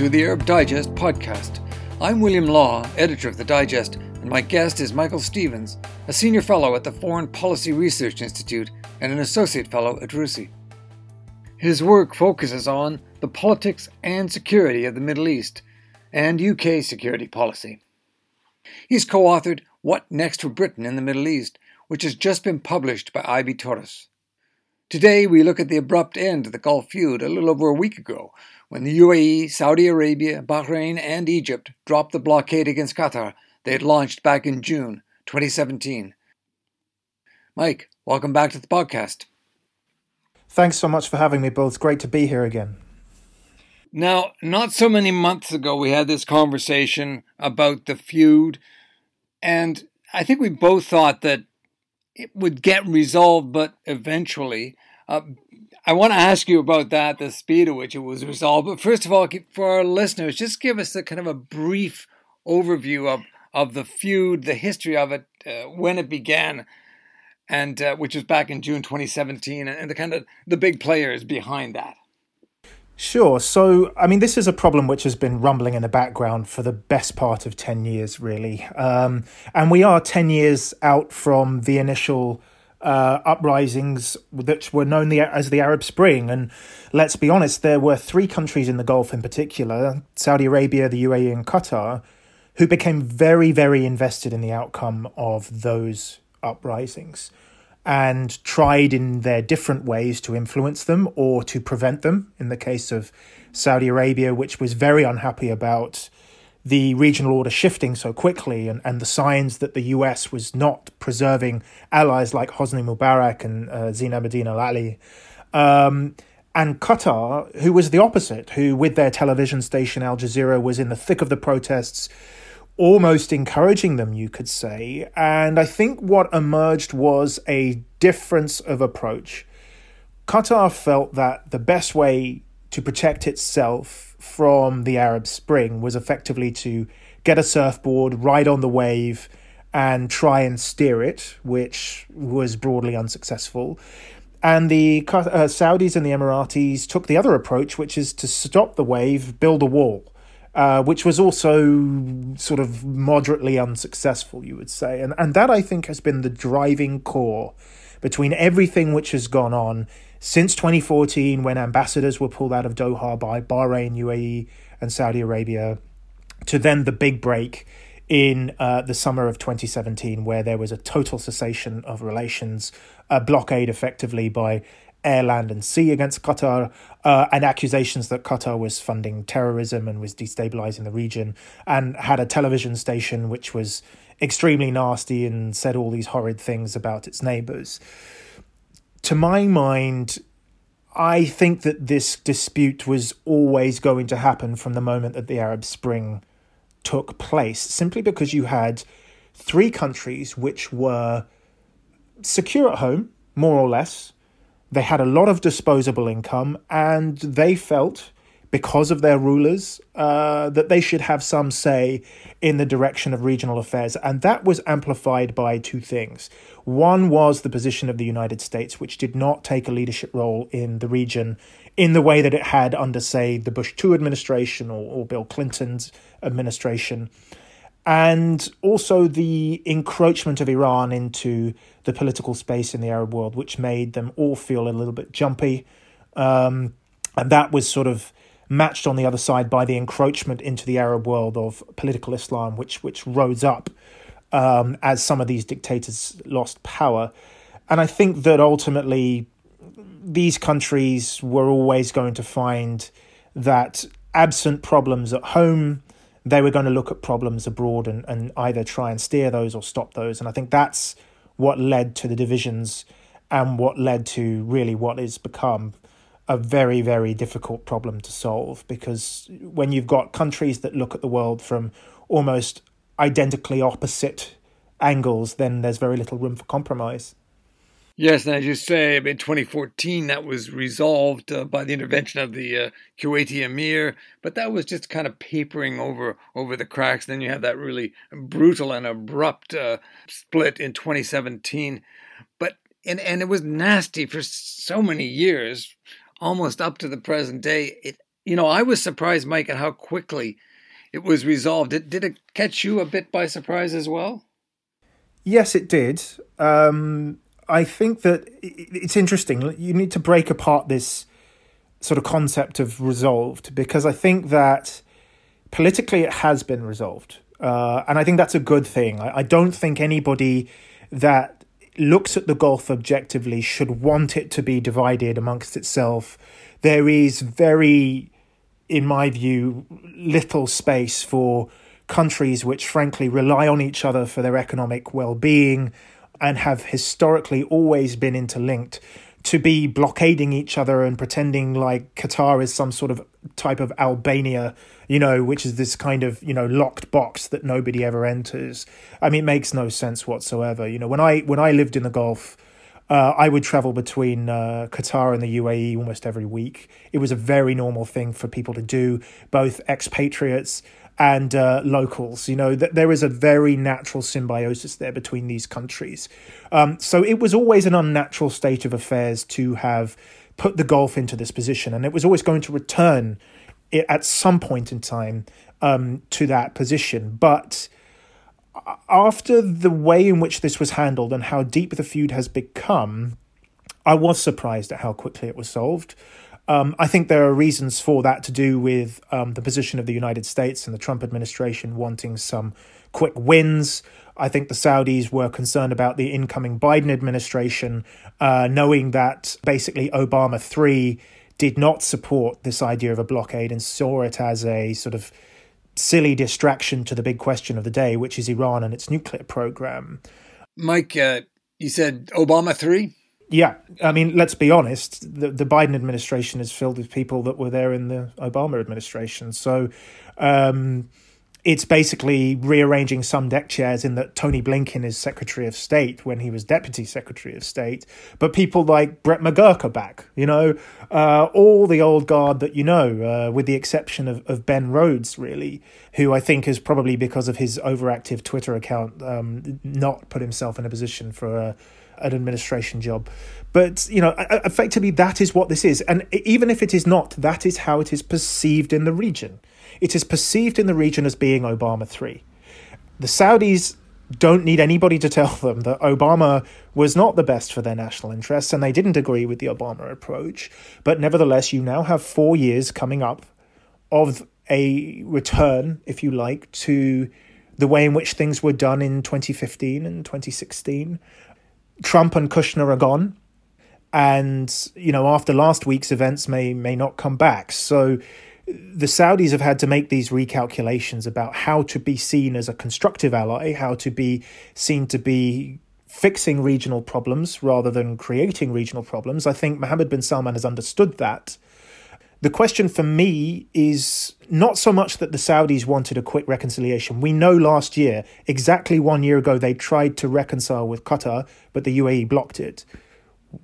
To the Arab Digest podcast. I'm William Law, editor of the Digest, and my guest is Michael Stephens, a senior fellow at the Foreign Policy Research Institute and an associate fellow at RUSI. His work focuses on the politics and security of the Middle East and UK security policy. He's co authored What Next for Britain in the Middle East, which has just been published by IB Tauris. Today, we look at the abrupt end of the Gulf feud a little over a week ago when the UAE, Saudi Arabia, Bahrain, and Egypt dropped the blockade against Qatar they had launched back in June 2017. Mike, welcome back to the podcast. Thanks so much for having me, Bill. It's great to be here again. Now, not so many months ago, we had this conversation about the feud, and I think we both thought that it would get resolved, but eventually. Uh, I want to ask you about that, the speed at which it was resolved. But first of all, for our listeners, just give us a kind of a brief overview of, of the feud, the history of it, uh, when it began, and uh, which was back in June 2017, and the kind of the big players behind that. Sure. So, I mean, this is a problem which has been rumbling in the background for the best part of 10 years, really. Um, and we are 10 years out from the initial uh, uprisings that were known the, as the Arab Spring. And let's be honest, there were three countries in the Gulf in particular Saudi Arabia, the UAE, and Qatar who became very, very invested in the outcome of those uprisings and tried in their different ways to influence them or to prevent them. In the case of Saudi Arabia, which was very unhappy about the regional order shifting so quickly and, and the signs that the US was not preserving allies like Hosni Mubarak and uh, Zine Abidine Al Ali. Um, and Qatar, who was the opposite, who with their television station Al Jazeera was in the thick of the protests, almost encouraging them, you could say. And I think what emerged was a difference of approach. Qatar felt that the best way to protect itself from the Arab Spring was effectively to get a surfboard, ride on the wave, and try and steer it, which was broadly unsuccessful. And the uh, Saudis and the Emiratis took the other approach, which is to stop the wave, build a wall, uh, which was also sort of moderately unsuccessful, you would say. And, and that, I think, has been the driving core between everything which has gone on since 2014, when ambassadors were pulled out of Doha by Bahrain, UAE, and Saudi Arabia, to then the big break in uh, the summer of 2017, where there was a total cessation of relations, a blockade effectively by air, land, and sea against Qatar, uh, and accusations that Qatar was funding terrorism and was destabilizing the region, and had a television station which was extremely nasty and said all these horrid things about its neighbors to my mind, I think that this dispute was always going to happen from the moment that the Arab Spring took place, simply because you had three countries which were secure at home, more or less. They had a lot of disposable income, and they felt because of their rulers, uh, that they should have some say in the direction of regional affairs. And that was amplified by two things. One was the position of the United States, which did not take a leadership role in the region in the way that it had under, say, the Bush II administration or, or Bill Clinton's administration. And also the encroachment of Iran into the political space in the Arab world, which made them all feel a little bit jumpy. Um, and that was sort of matched on the other side by the encroachment into the Arab world of political Islam, which which rose up um, as some of these dictators lost power. And I think that ultimately these countries were always going to find that absent problems at home, they were going to look at problems abroad and, and either try and steer those or stop those. And I think that's what led to the divisions and what led to really what has become a very, very difficult problem to solve because when you've got countries that look at the world from almost identically opposite angles, then there's very little room for compromise. Yes, and as you say, in 2014, that was resolved uh, by the intervention of the uh, Kuwaiti emir, but that was just kind of papering over over the cracks. Then you had that really brutal and abrupt uh, split in 2017, but and and it was nasty for so many years almost up to the present day, it You know, I was surprised, Mike, at how quickly it was resolved. Did, did it catch you a bit by surprise as well? Yes, it did. Um, I think that it's interesting. You need to break apart this sort of concept of resolved because I think that politically it has been resolved. Uh, and I think that's a good thing. I, I don't think anybody that looks at the Gulf objectively should want it to be divided amongst itself. There is very, in my view, little space for countries which frankly rely on each other for their economic well being and have historically always been interlinked to be blockading each other and pretending like Qatar is some sort of type of Albania, you know, which is this kind of, you know, locked box that nobody ever enters. I mean, it makes no sense whatsoever. You know, when I when I lived in the Gulf, uh, I would travel between uh, Qatar and the UAE almost every week. It was a very normal thing for people to do, both expatriates and uh, locals. You know, that there is a very natural symbiosis there between these countries. Um, so it was always an unnatural state of affairs to have put the Gulf into this position, and it was always going to return at some point in time um, to that position. But after the way in which this was handled and how deep the feud has become, I was surprised at how quickly it was solved. Um, I think there are reasons for that to do with um, the position of the United States and the Trump administration wanting some quick wins. I think the Saudis were concerned about the incoming Biden administration, uh, knowing that basically Obama 3 did not support this idea of a blockade and saw it as a sort of silly distraction to the big question of the day, which is Iran and its nuclear program. Mike, uh, you said Obama 3? Yeah, I mean, let's be honest. The the Biden administration is filled with people that were there in the Obama administration. So, um, it's basically rearranging some deck chairs in that Tony Blinken is Secretary of State when he was Deputy Secretary of State, but people like Brett McGurk are back. You know, uh, all the old guard that you know, uh, with the exception of, of Ben Rhodes, really, who I think is probably because of his overactive Twitter account um, not put himself in a position for a an administration job. But, you know, effectively that is what this is. And even if it is not, that is how it is perceived in the region. It is perceived in the region as being Obama 3. The Saudis don't need anybody to tell them that Obama was not the best for their national interests and they didn't agree with the Obama approach. But nevertheless, you now have four years coming up of a return, if you like, to the way in which things were done in 2015 and 2016. Trump and Kushner are gone, and you know after last week's events may may not come back. So the Saudis have had to make these recalculations about how to be seen as a constructive ally, how to be seen to be fixing regional problems rather than creating regional problems. I think Mohammed bin Salman has understood that. The question for me is not so much that the Saudis wanted a quick reconciliation. We know last year, exactly one year ago, they tried to reconcile with Qatar, but the UAE blocked it.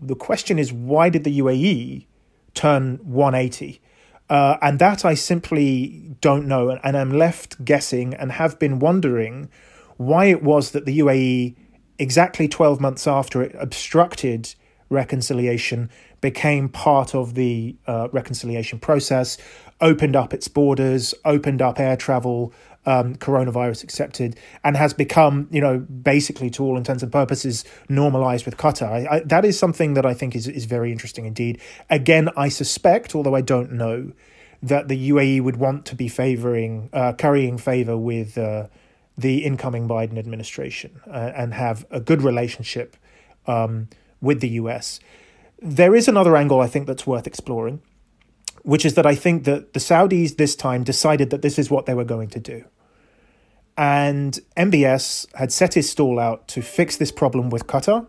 The question is, why did the UAE turn 180? Uh, and that I simply don't know, and I'm left guessing and have been wondering why it was that the UAE, exactly 12 months after it obstructed reconciliation, became part of the uh, reconciliation process, opened up its borders, opened up air travel, um, coronavirus accepted, and has become, you know, basically to all intents and purposes, normalized with Qatar. I, I, that is something that I think is, is very interesting indeed. Again, I suspect, although I don't know, that the UAE would want to be favoring, uh, currying favor with uh, the incoming Biden administration uh, and have a good relationship um, with the US. There is another angle I think that's worth exploring, which is that I think that the Saudis this time decided that this is what they were going to do. And MBS had set his stall out to fix this problem with Qatar.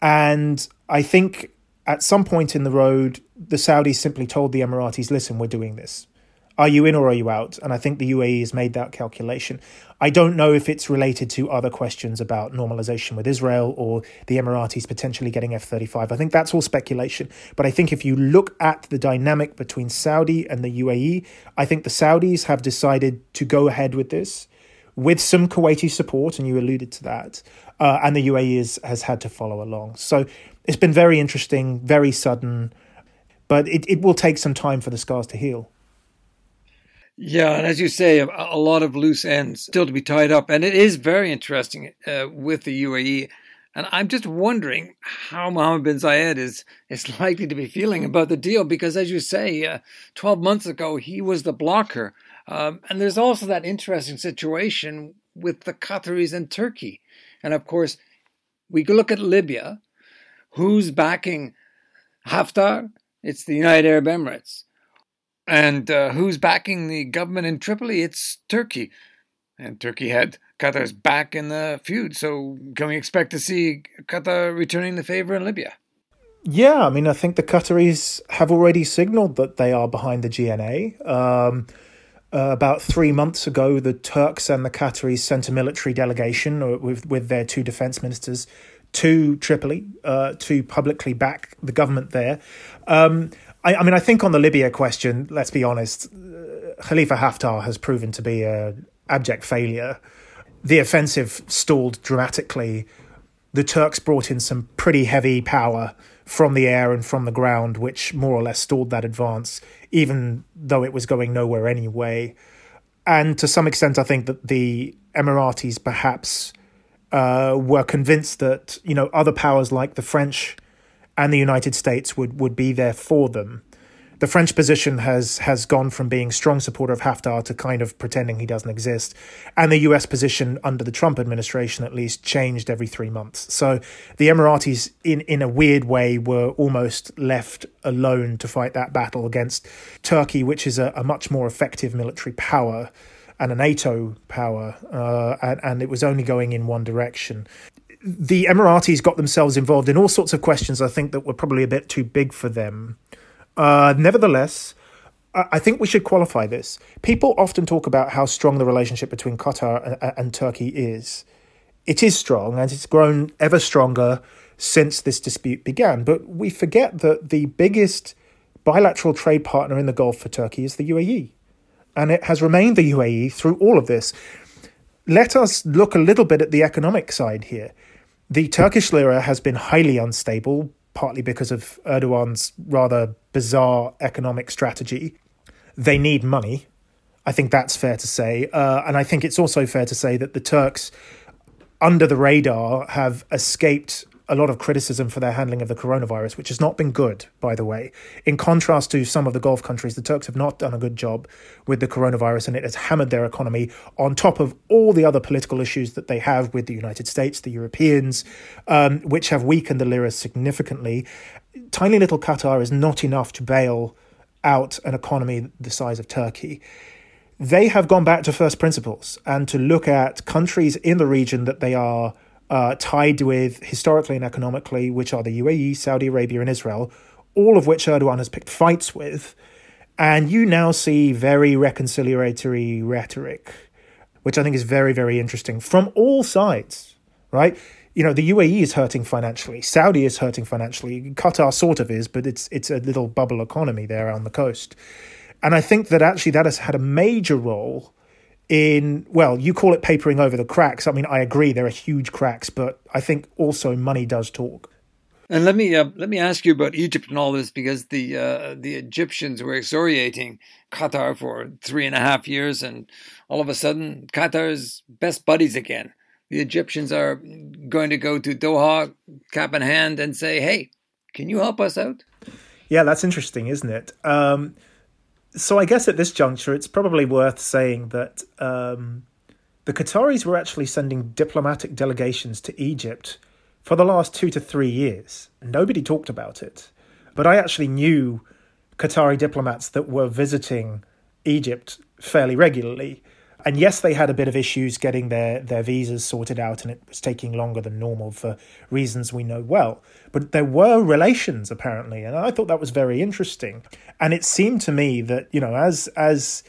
And I think at some point in the road, the Saudis simply told the Emiratis, listen, we're doing this. Are you in or are you out? And I think the UAE has made that calculation. I don't know if it's related to other questions about normalization with Israel or the Emiratis potentially getting F 35. I think that's all speculation. But I think if you look at the dynamic between Saudi and the UAE, I think the Saudis have decided to go ahead with this with some Kuwaiti support, and you alluded to that. Uh, and the UAE is, has had to follow along. So it's been very interesting, very sudden but it, it will take some time for the scars to heal. Yeah, and as you say, a, a lot of loose ends still to be tied up, and it is very interesting uh, with the UAE. And I'm just wondering how Mohammed bin Zayed is is likely to be feeling about the deal, because as you say, uh, 12 months ago he was the blocker, um, and there's also that interesting situation with the Qataris and Turkey, and of course, we look at Libya, who's backing Haftar? It's the United Arab Emirates. And uh, who's backing the government in Tripoli? It's Turkey. And Turkey had Qatar's back in the feud. So can we expect to see Qatar returning the favor in Libya? Yeah, I mean, I think the Qataris have already signaled that they are behind the GNA. Um, uh, about three months ago, the Turks and the Qataris sent a military delegation uh, with with their two defense ministers to Tripoli uh, to publicly back the government there. Um, I, I, mean, I think on the Libya question, let's be honest, uh, Khalifa Haftar has proven to be an abject failure. The offensive stalled dramatically. The Turks brought in some pretty heavy power from the air and from the ground, which more or less stalled that advance, even though it was going nowhere anyway. And to some extent, I think that the Emiratis perhaps uh, were convinced that you know other powers like the French and the United States would would be there for them. The French position has has gone from being strong supporter of Haftar to kind of pretending he doesn't exist, and the U.S. position under the Trump administration at least changed every three months. So the Emiratis, in in a weird way, were almost left alone to fight that battle against Turkey, which is a, a much more effective military power and a NATO power, uh, and, and it was only going in one direction the Emiratis got themselves involved in all sorts of questions, I think, that were probably a bit too big for them. Uh, nevertheless, I think we should qualify this. People often talk about how strong the relationship between Qatar and, and Turkey is. It is strong, and it's grown ever stronger since this dispute began. But we forget that the biggest bilateral trade partner in the Gulf for Turkey is the UAE and it has remained the UAE through all of this. Let us look a little bit at the economic side here. The Turkish lira has been highly unstable, partly because of Erdogan's rather bizarre economic strategy. They need money. I think that's fair to say. Uh, and I think it's also fair to say that the Turks, under the radar, have escaped a lot of criticism for their handling of the coronavirus, which has not been good, by the way. In contrast to some of the Gulf countries, the Turks have not done a good job with the coronavirus, and it has hammered their economy on top of all the other political issues that they have with the United States, the Europeans, um, which have weakened the lira significantly. Tiny little Qatar is not enough to bail out an economy the size of Turkey they have gone back to first principles and to look at countries in the region that they are uh, tied with historically and economically, which are the UAE, Saudi Arabia, and Israel, all of which Erdogan has picked fights with. And you now see very reconciliatory rhetoric, which I think is very, very interesting from all sides, right? You know, the UAE is hurting financially, Saudi is hurting financially, Qatar sort of is, but it's it's a little bubble economy there on the coast. And I think that actually that has had a major role in well you call it papering over the cracks i mean i agree there are huge cracks but i think also money does talk and let me uh, let me ask you about Egypt and all this because the uh, the Egyptians were exoriating Qatar for three and a half years, and all of a sudden Qatar's best buddies again. The Egyptians are going to go to Doha, cap in hand, and say, "Hey, can you help us out?" Yeah, that's interesting, isn't it? Um, so I guess at this juncture, it's probably worth saying that um, the Qataris were actually sending diplomatic delegations to Egypt for the last two to three years. Nobody talked about it. But I actually knew Qatari diplomats that were visiting Egypt fairly regularly. And yes, they had a bit of issues getting their, their visas sorted out, and it was taking longer than normal for reasons we know well. But there were relations apparently, and I thought that was very interesting. And it seemed to me that you know, as as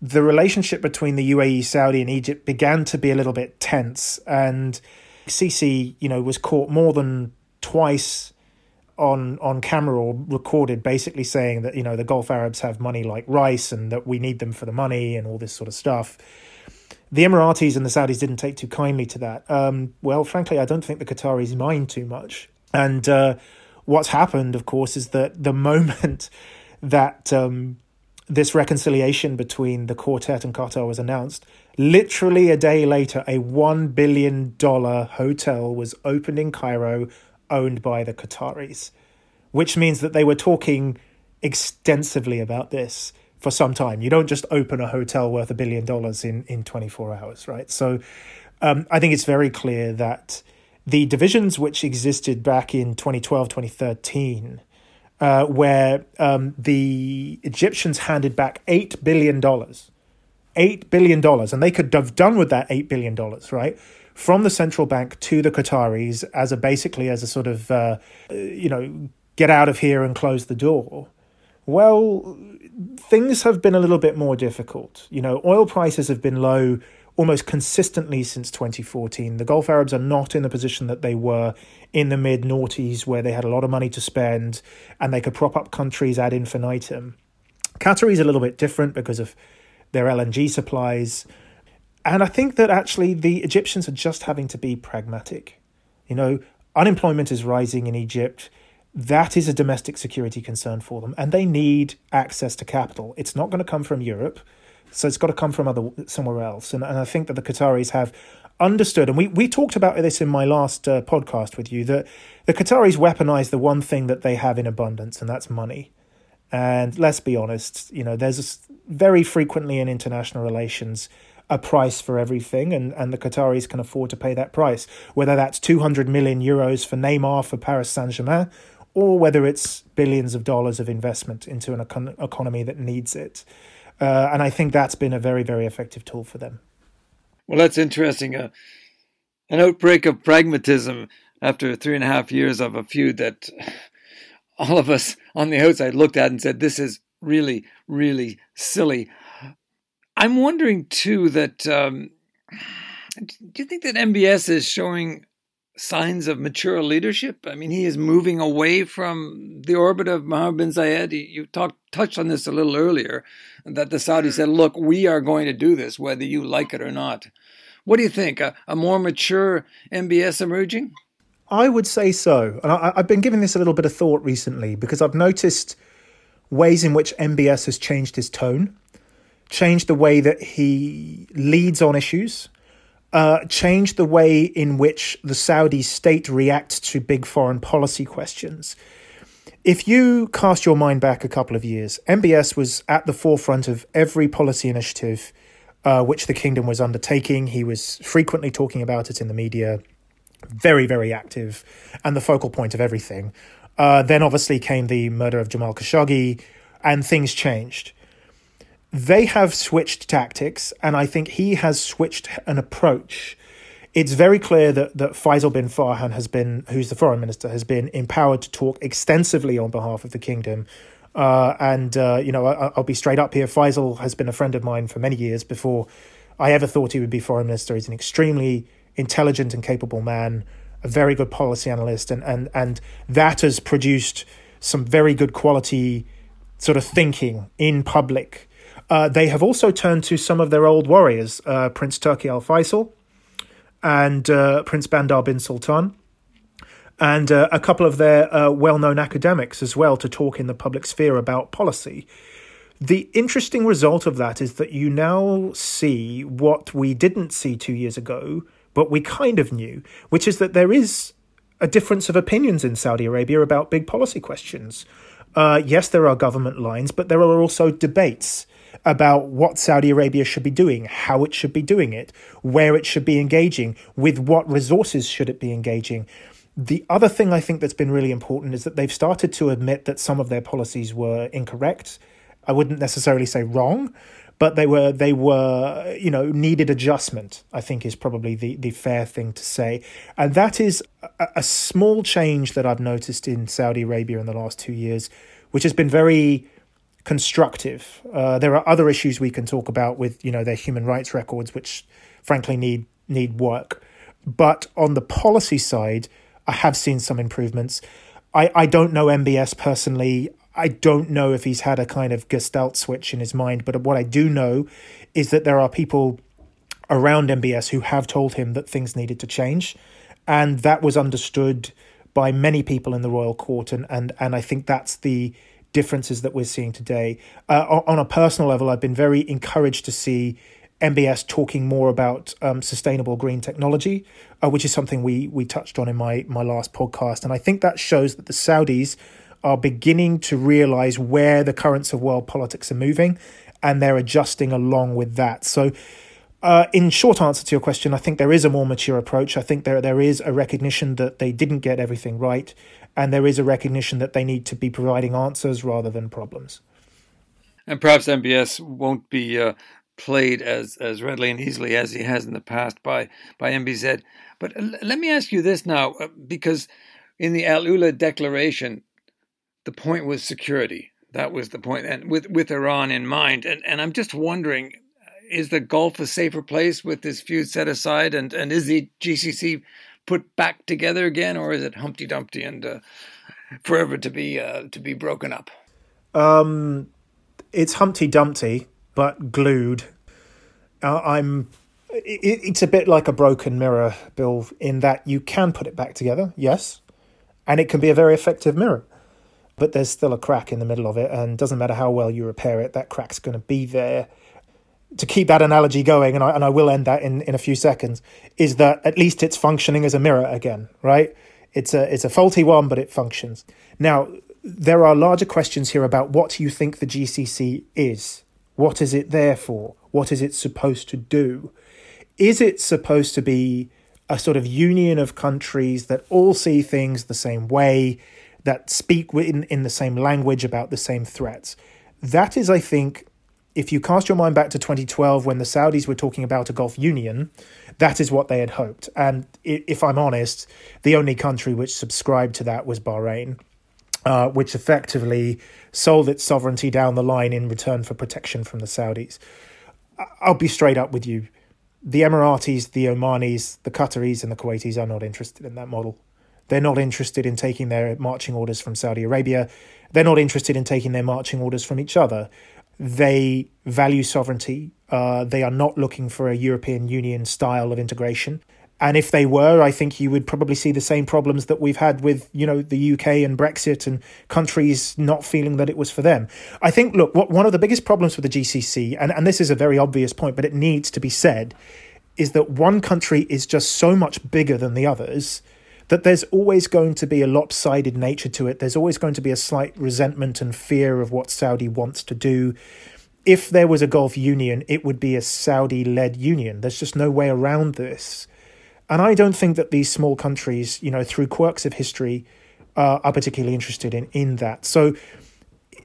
the relationship between the UAE, Saudi, and Egypt began to be a little bit tense, and Sisi, you know, was caught more than twice on on camera or recorded basically saying that you know the Gulf Arabs have money like rice and that we need them for the money and all this sort of stuff. The Emiratis and the Saudis didn't take too kindly to that. Um, well, frankly, I don't think the Qataris mind too much. And uh, what's happened, of course, is that the moment that um, this reconciliation between the quartet and Qatar was announced, literally a day later, a $1 billion hotel was opened in Cairo, owned by the Qataris, which means that they were talking extensively about this for some time. You don't just open a hotel worth a billion dollars in, in 24 hours, right? So um, I think it's very clear that the divisions which existed back in 2012, 2013, uh, where um, the Egyptians handed back $8 billion, $8 billion, and they could have done with that $8 billion, right? From the central bank to the Qataris as a basically as a sort of, uh, you know, get out of here and close the door. Well, things have been a little bit more difficult. You know, oil prices have been low almost consistently since 2014. The Gulf Arabs are not in the position that they were in the mid noughties, where they had a lot of money to spend and they could prop up countries ad infinitum. Qatar is a little bit different because of their LNG supplies. And I think that actually the Egyptians are just having to be pragmatic. You know, unemployment is rising in Egypt. That is a domestic security concern for them, and they need access to capital. It's not going to come from Europe so it's got to come from other somewhere else. And, and I think that the Qataris have understood, and we, we talked about this in my last uh, podcast with you, that the Qataris weaponize the one thing that they have in abundance, and that's money. And let's be honest, you know, there's very frequently in international relations a price for everything, and, and the Qataris can afford to pay that price, whether that's 200 million euros for Neymar for Paris Saint Germain, or whether it's billions of dollars of investment into an econ- economy that needs it. Uh, and I think that's been a very, very effective tool for them. Well, that's interesting. Uh, an outbreak of pragmatism after three and a half years of a feud that all of us on the outside looked at and said, this is really, really silly. I'm wondering, too, that um, do you think that MBS is showing signs of mature leadership? I mean, he is moving away from the orbit of Mohammed bin Zayed. You talked touched on this a little earlier, that the Saudis said, "Look, we are going to do this, whether you like it or not." What do you think? A, a more mature MBS emerging? I would say so, and I, I've been giving this a little bit of thought recently because I've noticed ways in which MBS has changed his tone, changed the way that he leads on issues, uh, changed the way in which the Saudi state reacts to big foreign policy questions. If you cast your mind back a couple of years, MBS was at the forefront of every policy initiative uh, which the kingdom was undertaking. He was frequently talking about it in the media, very, very active, and the focal point of everything. Uh, then obviously came the murder of Jamal Khashoggi, and things changed they have switched tactics, and I think he has switched an approach. It's very clear that, that Faisal bin Farhan has been, who's the foreign minister, has been empowered to talk extensively on behalf of the kingdom. Uh, and, uh, you know, I, will be straight up here. Faisal has been a friend of mine for many years before I ever thought he would be foreign minister. He's an extremely intelligent and capable man, a very good policy analyst, and, and, and that has produced some very good quality sort of thinking in public uh, they have also turned to some of their old warriors, uh, Prince Turki Al Faisal and uh, Prince Bandar bin Sultan, and uh, a couple of their uh, well known academics as well to talk in the public sphere about policy. The interesting result of that is that you now see what we didn't see two years ago, but we kind of knew, which is that there is a difference of opinions in Saudi Arabia about big policy questions. Uh, yes, there are government lines, but there are also debates about what Saudi Arabia should be doing, how it should be doing it, where it should be engaging, with what resources should it be engaging. The other thing I think that's been really important is that they've started to admit that some of their policies were incorrect. I wouldn't necessarily say wrong, but they were they were you know needed adjustment. I think is probably the the fair thing to say, and that is a, a small change that I've noticed in Saudi Arabia in the last two years, which has been very constructive. Uh, there are other issues we can talk about with you know their human rights records, which frankly need need work. But on the policy side, I have seen some improvements. I, I don't know MBS personally. I don't know if he's had a kind of gestalt switch in his mind, but what I do know is that there are people around MBS who have told him that things needed to change, and that was understood by many people in the royal court, and and and I think that's the differences that we're seeing today. Uh, on a personal level, I've been very encouraged to see MBS talking more about um, sustainable green technology, uh, which is something we we touched on in my my last podcast, and I think that shows that the Saudis are beginning to realize where the currents of world politics are moving, and they're adjusting along with that. So. Uh, in short answer to your question, I think there is a more mature approach. I think there there is a recognition that they didn't get everything right, and there is a recognition that they need to be providing answers rather than problems. And perhaps MBS won't be uh, played as as readily and easily as he has in the past by by MBZ. But let me ask you this now, uh, because in the Al Ula Declaration, the point was security. That was the point, and with with Iran in mind. And and I'm just wondering, is the Gulf a safer place with this feud set aside, and and is the GCC put back together again, or is it Humpty Dumpty and uh, forever to be uh, to be broken up? Um, it's Humpty Dumpty but glued. Uh, I'm. It, it's a bit like a broken mirror, Bill, in that you can put it back together, yes, and it can be a very effective mirror. But there's still a crack in the middle of it, and doesn't matter how well you repair it, that crack's going to be there. To keep that analogy going, and I, and I will end that in, in a few seconds, is that at least it's functioning as a mirror again, right? It's a it's a faulty one, but it functions. Now there are larger questions here about what you think the GCC is what is it there for? What is it supposed to do? Is it supposed to be a sort of union of countries that all see things the same way, that speak in, in the same language about the same threats? That is, I think, if you cast your mind back to 2012 when the Saudis were talking about a Gulf Union, that is what they had hoped. And if I'm honest, the only country which subscribed to that was Bahrain uh, which effectively sold its sovereignty down the line in return for protection from the Saudis. I'll be straight up with you. The Emiratis, the Omanis, the Qataris, and the Kuwaitis are not interested in that model. They're not interested in taking their marching orders from Saudi Arabia. They're not interested in taking their marching orders from each other. They value sovereignty. Uh, they are not looking for a European Union style of integration. And if they were, I think you would probably see the same problems that we've had with, you know, the UK and Brexit and countries not feeling that it was for them. I think, look, what, one of the biggest problems with the GCC, and, and this is a very obvious point, but it needs to be said, is that one country is just so much bigger than the others that there's always going to be a lopsided nature to it. There's always going to be a slight resentment and fear of what Saudi wants to do. If there was a Gulf Union, it would be a Saudi led union. There's just no way around this. And I don't think that these small countries, you know, through quirks of history, uh, are particularly interested in in that. So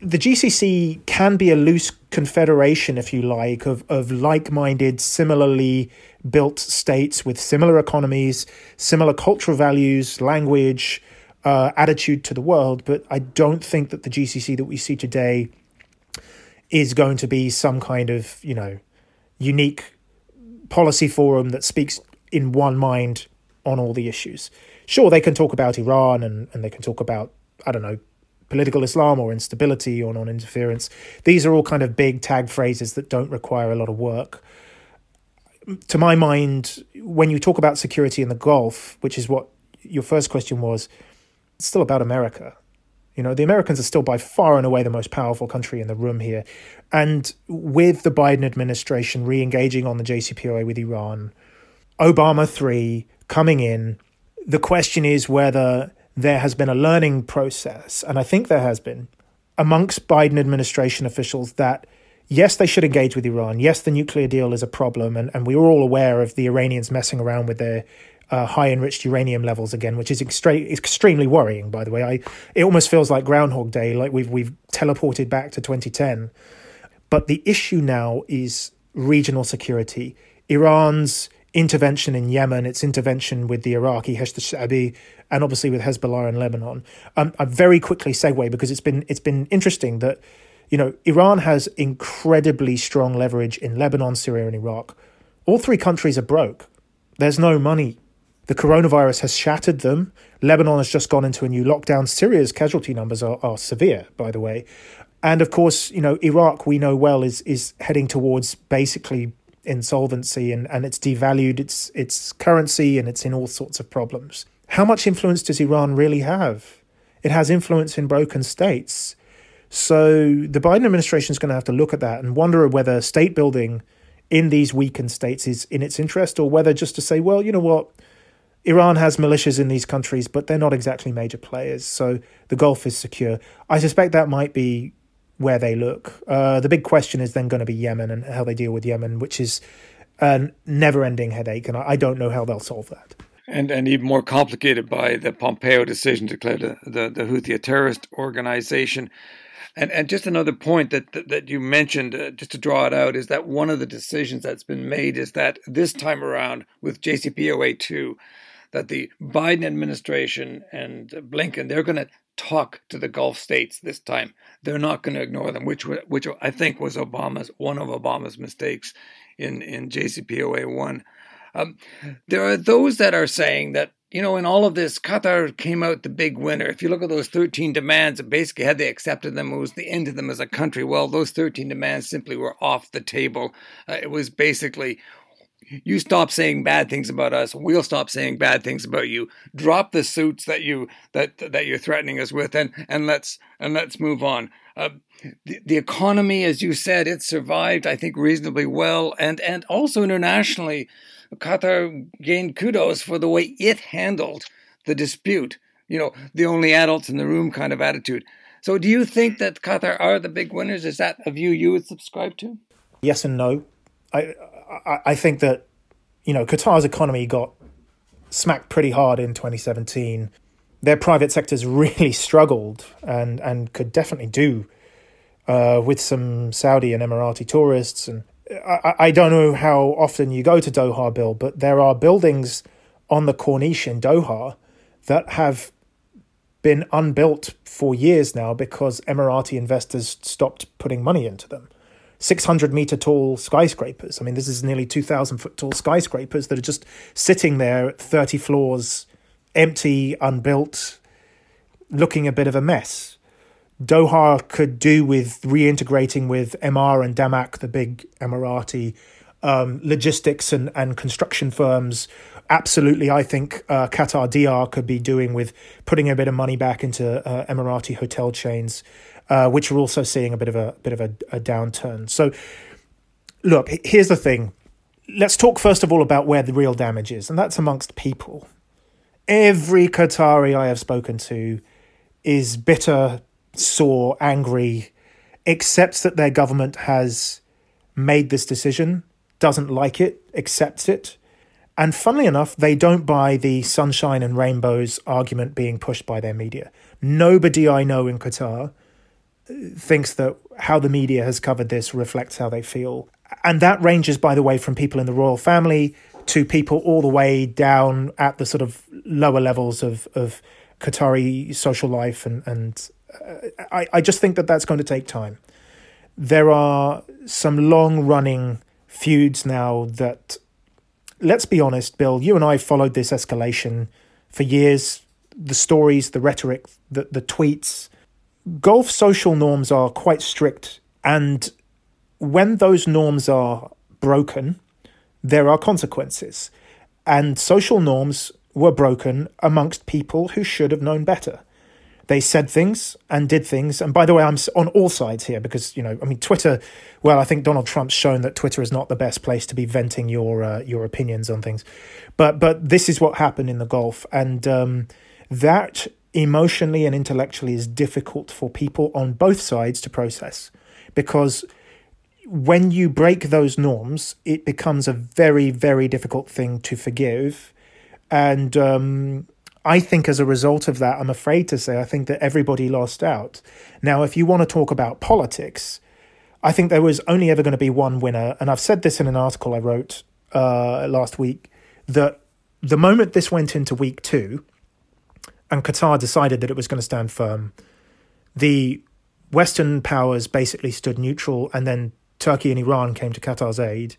the GCC can be a loose confederation, if you like, of of like minded, similarly built states with similar economies, similar cultural values, language, uh, attitude to the world. But I don't think that the GCC that we see today is going to be some kind of you know unique policy forum that speaks in one mind on all the issues. Sure, they can talk about Iran and, and they can talk about, I don't know, political Islam or instability or non interference. These are all kind of big tag phrases that don't require a lot of work. To my mind, when you talk about security in the Gulf, which is what your first question was, it's still about America. You know, the Americans are still by far and away the most powerful country in the room here. And with the Biden administration re engaging on the JCPOA with Iran, Obama 3 coming in. The question is whether there has been a learning process, and I think there has been, amongst Biden administration officials that yes, they should engage with Iran. Yes, the nuclear deal is a problem, and, and we are all aware of the Iranians messing around with their uh, high enriched uranium levels again, which is extre- extremely worrying. By the way, I it almost feels like Groundhog Day, like we've we've teleported back to 2010. But the issue now is regional security. Iran's intervention in Yemen, its intervention with the Iraqi Hashd al-Sha'bi, and obviously with Hezbollah in Lebanon. Um, I very quickly segue because it's been it's been interesting that you know Iran has incredibly strong leverage in Lebanon, Syria, and Iraq. All three countries are broke. There's no money. The coronavirus has shattered them. Lebanon has just gone into a new lockdown. Syria's casualty numbers are, are severe, by the way. And of course, you know, Iraq, we know well, is is heading towards basically insolvency and, and it's devalued its its currency and it's in all sorts of problems. how much influence does Iran really have? It has influence in broken states. So the Biden administration is going to have to look at that and wonder whether state building in these weakened states is in its interest or whether just to say, well, you know what, Iran has militias in these countries, but they're not exactly major players. So the Gulf is secure. I suspect that might be where they look. Uh, the big question is then going to be Yemen and how they deal with Yemen, which is a never ending headache. And I don't know how they'll solve that. And, and even more complicated by the Pompeo decision to declare the, the, the Houthi terrorist organization. And and just another point that that, that you mentioned, uh, just to draw it out, is that one of the decisions that's been made is that this time around with JCPOA two, that the Biden administration and Blinken they're going to talk to the Gulf states this time. They're not going to ignore them, which which I think was Obama's one of Obama's mistakes in in JCPOA one. Um, there are those that are saying that you know in all of this, Qatar came out the big winner. If you look at those thirteen demands, basically had they accepted them, it was the end of them as a country. Well, those thirteen demands simply were off the table. Uh, it was basically you stop saying bad things about us we'll stop saying bad things about you. Drop the suits that you that that you're threatening us with and and let's and let's move on. Uh, the, the economy as you said it survived i think reasonably well and and also internationally qatar gained kudos for the way it handled the dispute you know the only adults in the room kind of attitude. So do you think that qatar are the big winners? Is that a view you would subscribe to? Yes and no. I, I, I think that you know Qatar's economy got smacked pretty hard in 2017. Their private sectors really struggled and and could definitely do uh, with some Saudi and Emirati tourists. And I, I don't know how often you go to Doha, Bill, but there are buildings on the Corniche in Doha that have been unbuilt for years now because Emirati investors stopped putting money into them. 600 meter tall skyscrapers. I mean, this is nearly 2,000 foot tall skyscrapers that are just sitting there, 30 floors, empty, unbuilt, looking a bit of a mess. Doha could do with reintegrating with Emaar and Damac, the big Emirati um, logistics and, and construction firms. Absolutely, I think uh, Qatari Diar could be doing with putting a bit of money back into uh, Emirati hotel chains uh, which are also seeing a bit of a bit of a, a downturn. So, look, here's the thing. Let's talk first of all about where the real damage is, and that's amongst people. Every Qatari I have spoken to is bitter, sore, angry, accepts that their government has made this decision, doesn't like it, accepts it. And funnily enough, they don't buy the sunshine and rainbows argument being pushed by their media. Nobody I know in Qatar thinks that how the media has covered this reflects how they feel. And that ranges, by the way, from people in the royal family to people all the way down at the sort of lower levels of, of Qatari social life. And, and uh, I, I just think that that's going to take time. There are some long running feuds now that, let's be honest, Bill, you and I followed this escalation for years. The stories, the rhetoric, the, the tweets, Gulf social norms are quite strict, and when those norms are broken, there are consequences. And social norms were broken amongst people who should have known better. They said things and did things. And by the way, I'm on all sides here because, you know, I mean, Twitter, well, I think Donald Trump's shown that Twitter is not the best place to be venting your uh, your opinions on things. But but this is what happened in the Gulf. And um, that emotionally and intellectually is difficult for people on both sides to process because when you break those norms, it becomes a very, very difficult thing to forgive. And um, I think as a result of that, I'm afraid to say, I think that everybody lost out. Now, if you want to talk about politics, I think there was only ever going to be one winner. And I've said this in an article I wrote uh, last week that the moment this went into week two, and Qatar decided that it was going to stand firm. The Western powers basically stood neutral, and then Turkey and Iran came to Qatar's aid.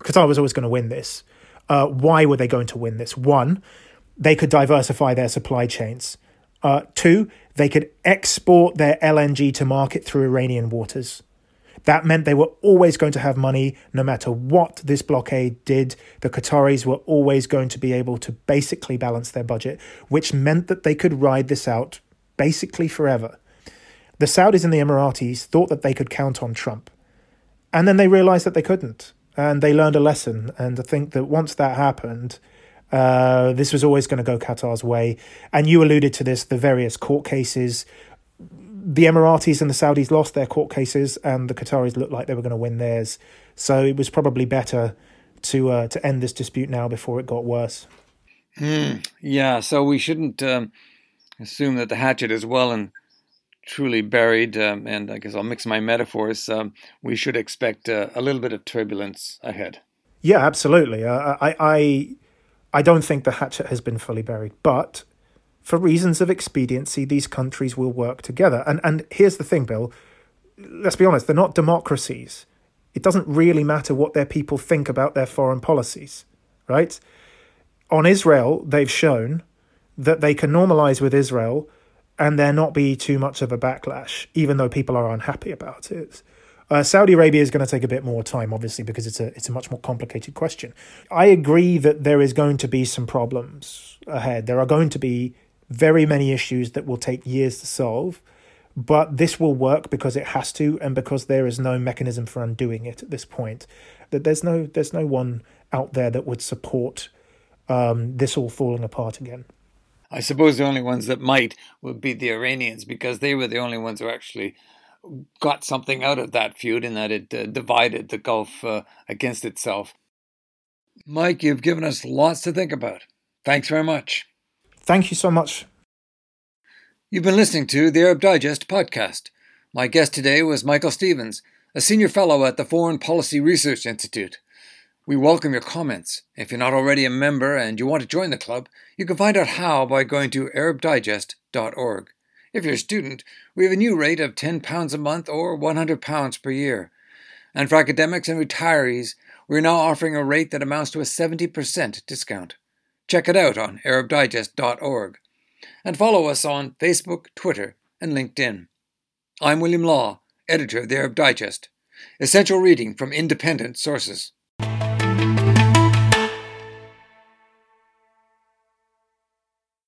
Qatar was always going to win this. Uh, why were they going to win this? One, they could diversify their supply chains. Uh, two, they could export their LNG to market through Iranian waters. That meant they were always going to have money no matter what this blockade did. The Qataris were always going to be able to basically balance their budget, which meant that they could ride this out basically forever. The Saudis and the Emiratis thought that they could count on Trump. And then they realized that they couldn't. And they learned a lesson. And I think that once that happened, uh, this was always going to go Qatar's way. And you alluded to this the various court cases the Emiratis and the Saudis lost their court cases, and the Qataris looked like they were going to win theirs. So it was probably better to uh, to end this dispute now before it got worse. Mm, yeah, so we shouldn't um, assume that the hatchet is well and truly buried. Um, and I guess I'll mix my metaphors. Um, we should expect uh, a little bit of turbulence ahead. Yeah, absolutely. Uh, I, I I don't think the hatchet has been fully buried, but for reasons of expediency, these countries will work together. And and here's the thing, Bill. Let's be honest, they're not democracies. It doesn't really matter what their people think about their foreign policies, right? On Israel, they've shown that they can normalize with Israel and there not be too much of a backlash, even though people are unhappy about it. Uh, Saudi Arabia is going to take a bit more time, obviously, because it's a it's a much more complicated question. I agree that there is going to be some problems ahead. There are going to be very many issues that will take years to solve. But this will work because it has to, and because there is no mechanism for undoing it at this point. That there's no there's no one out there that would support um, this all falling apart again. I suppose the only ones that might would be the Iranians because they were the only ones who actually got something out of that feud in that it uh, divided the Gulf uh, against itself. Mike, you've given us lots to think about. Thanks very much. Thank you so much. You've been listening to the Arab Digest podcast. My guest today was Michael Stephens, a senior fellow at the Foreign Policy Research Institute. We welcome your comments. If you're not already a member and you want to join the club, you can find out how by going to arabdigest.org. If you're a student, we have a new rate of £10 a month or £100 per year. And for academics and retirees, we're now offering a rate that amounts to a 70% discount. Check it out on ArabDigest.org. And follow us on Facebook, Twitter, and LinkedIn. I'm William Law, editor of the Arab Digest. Essential reading from independent sources.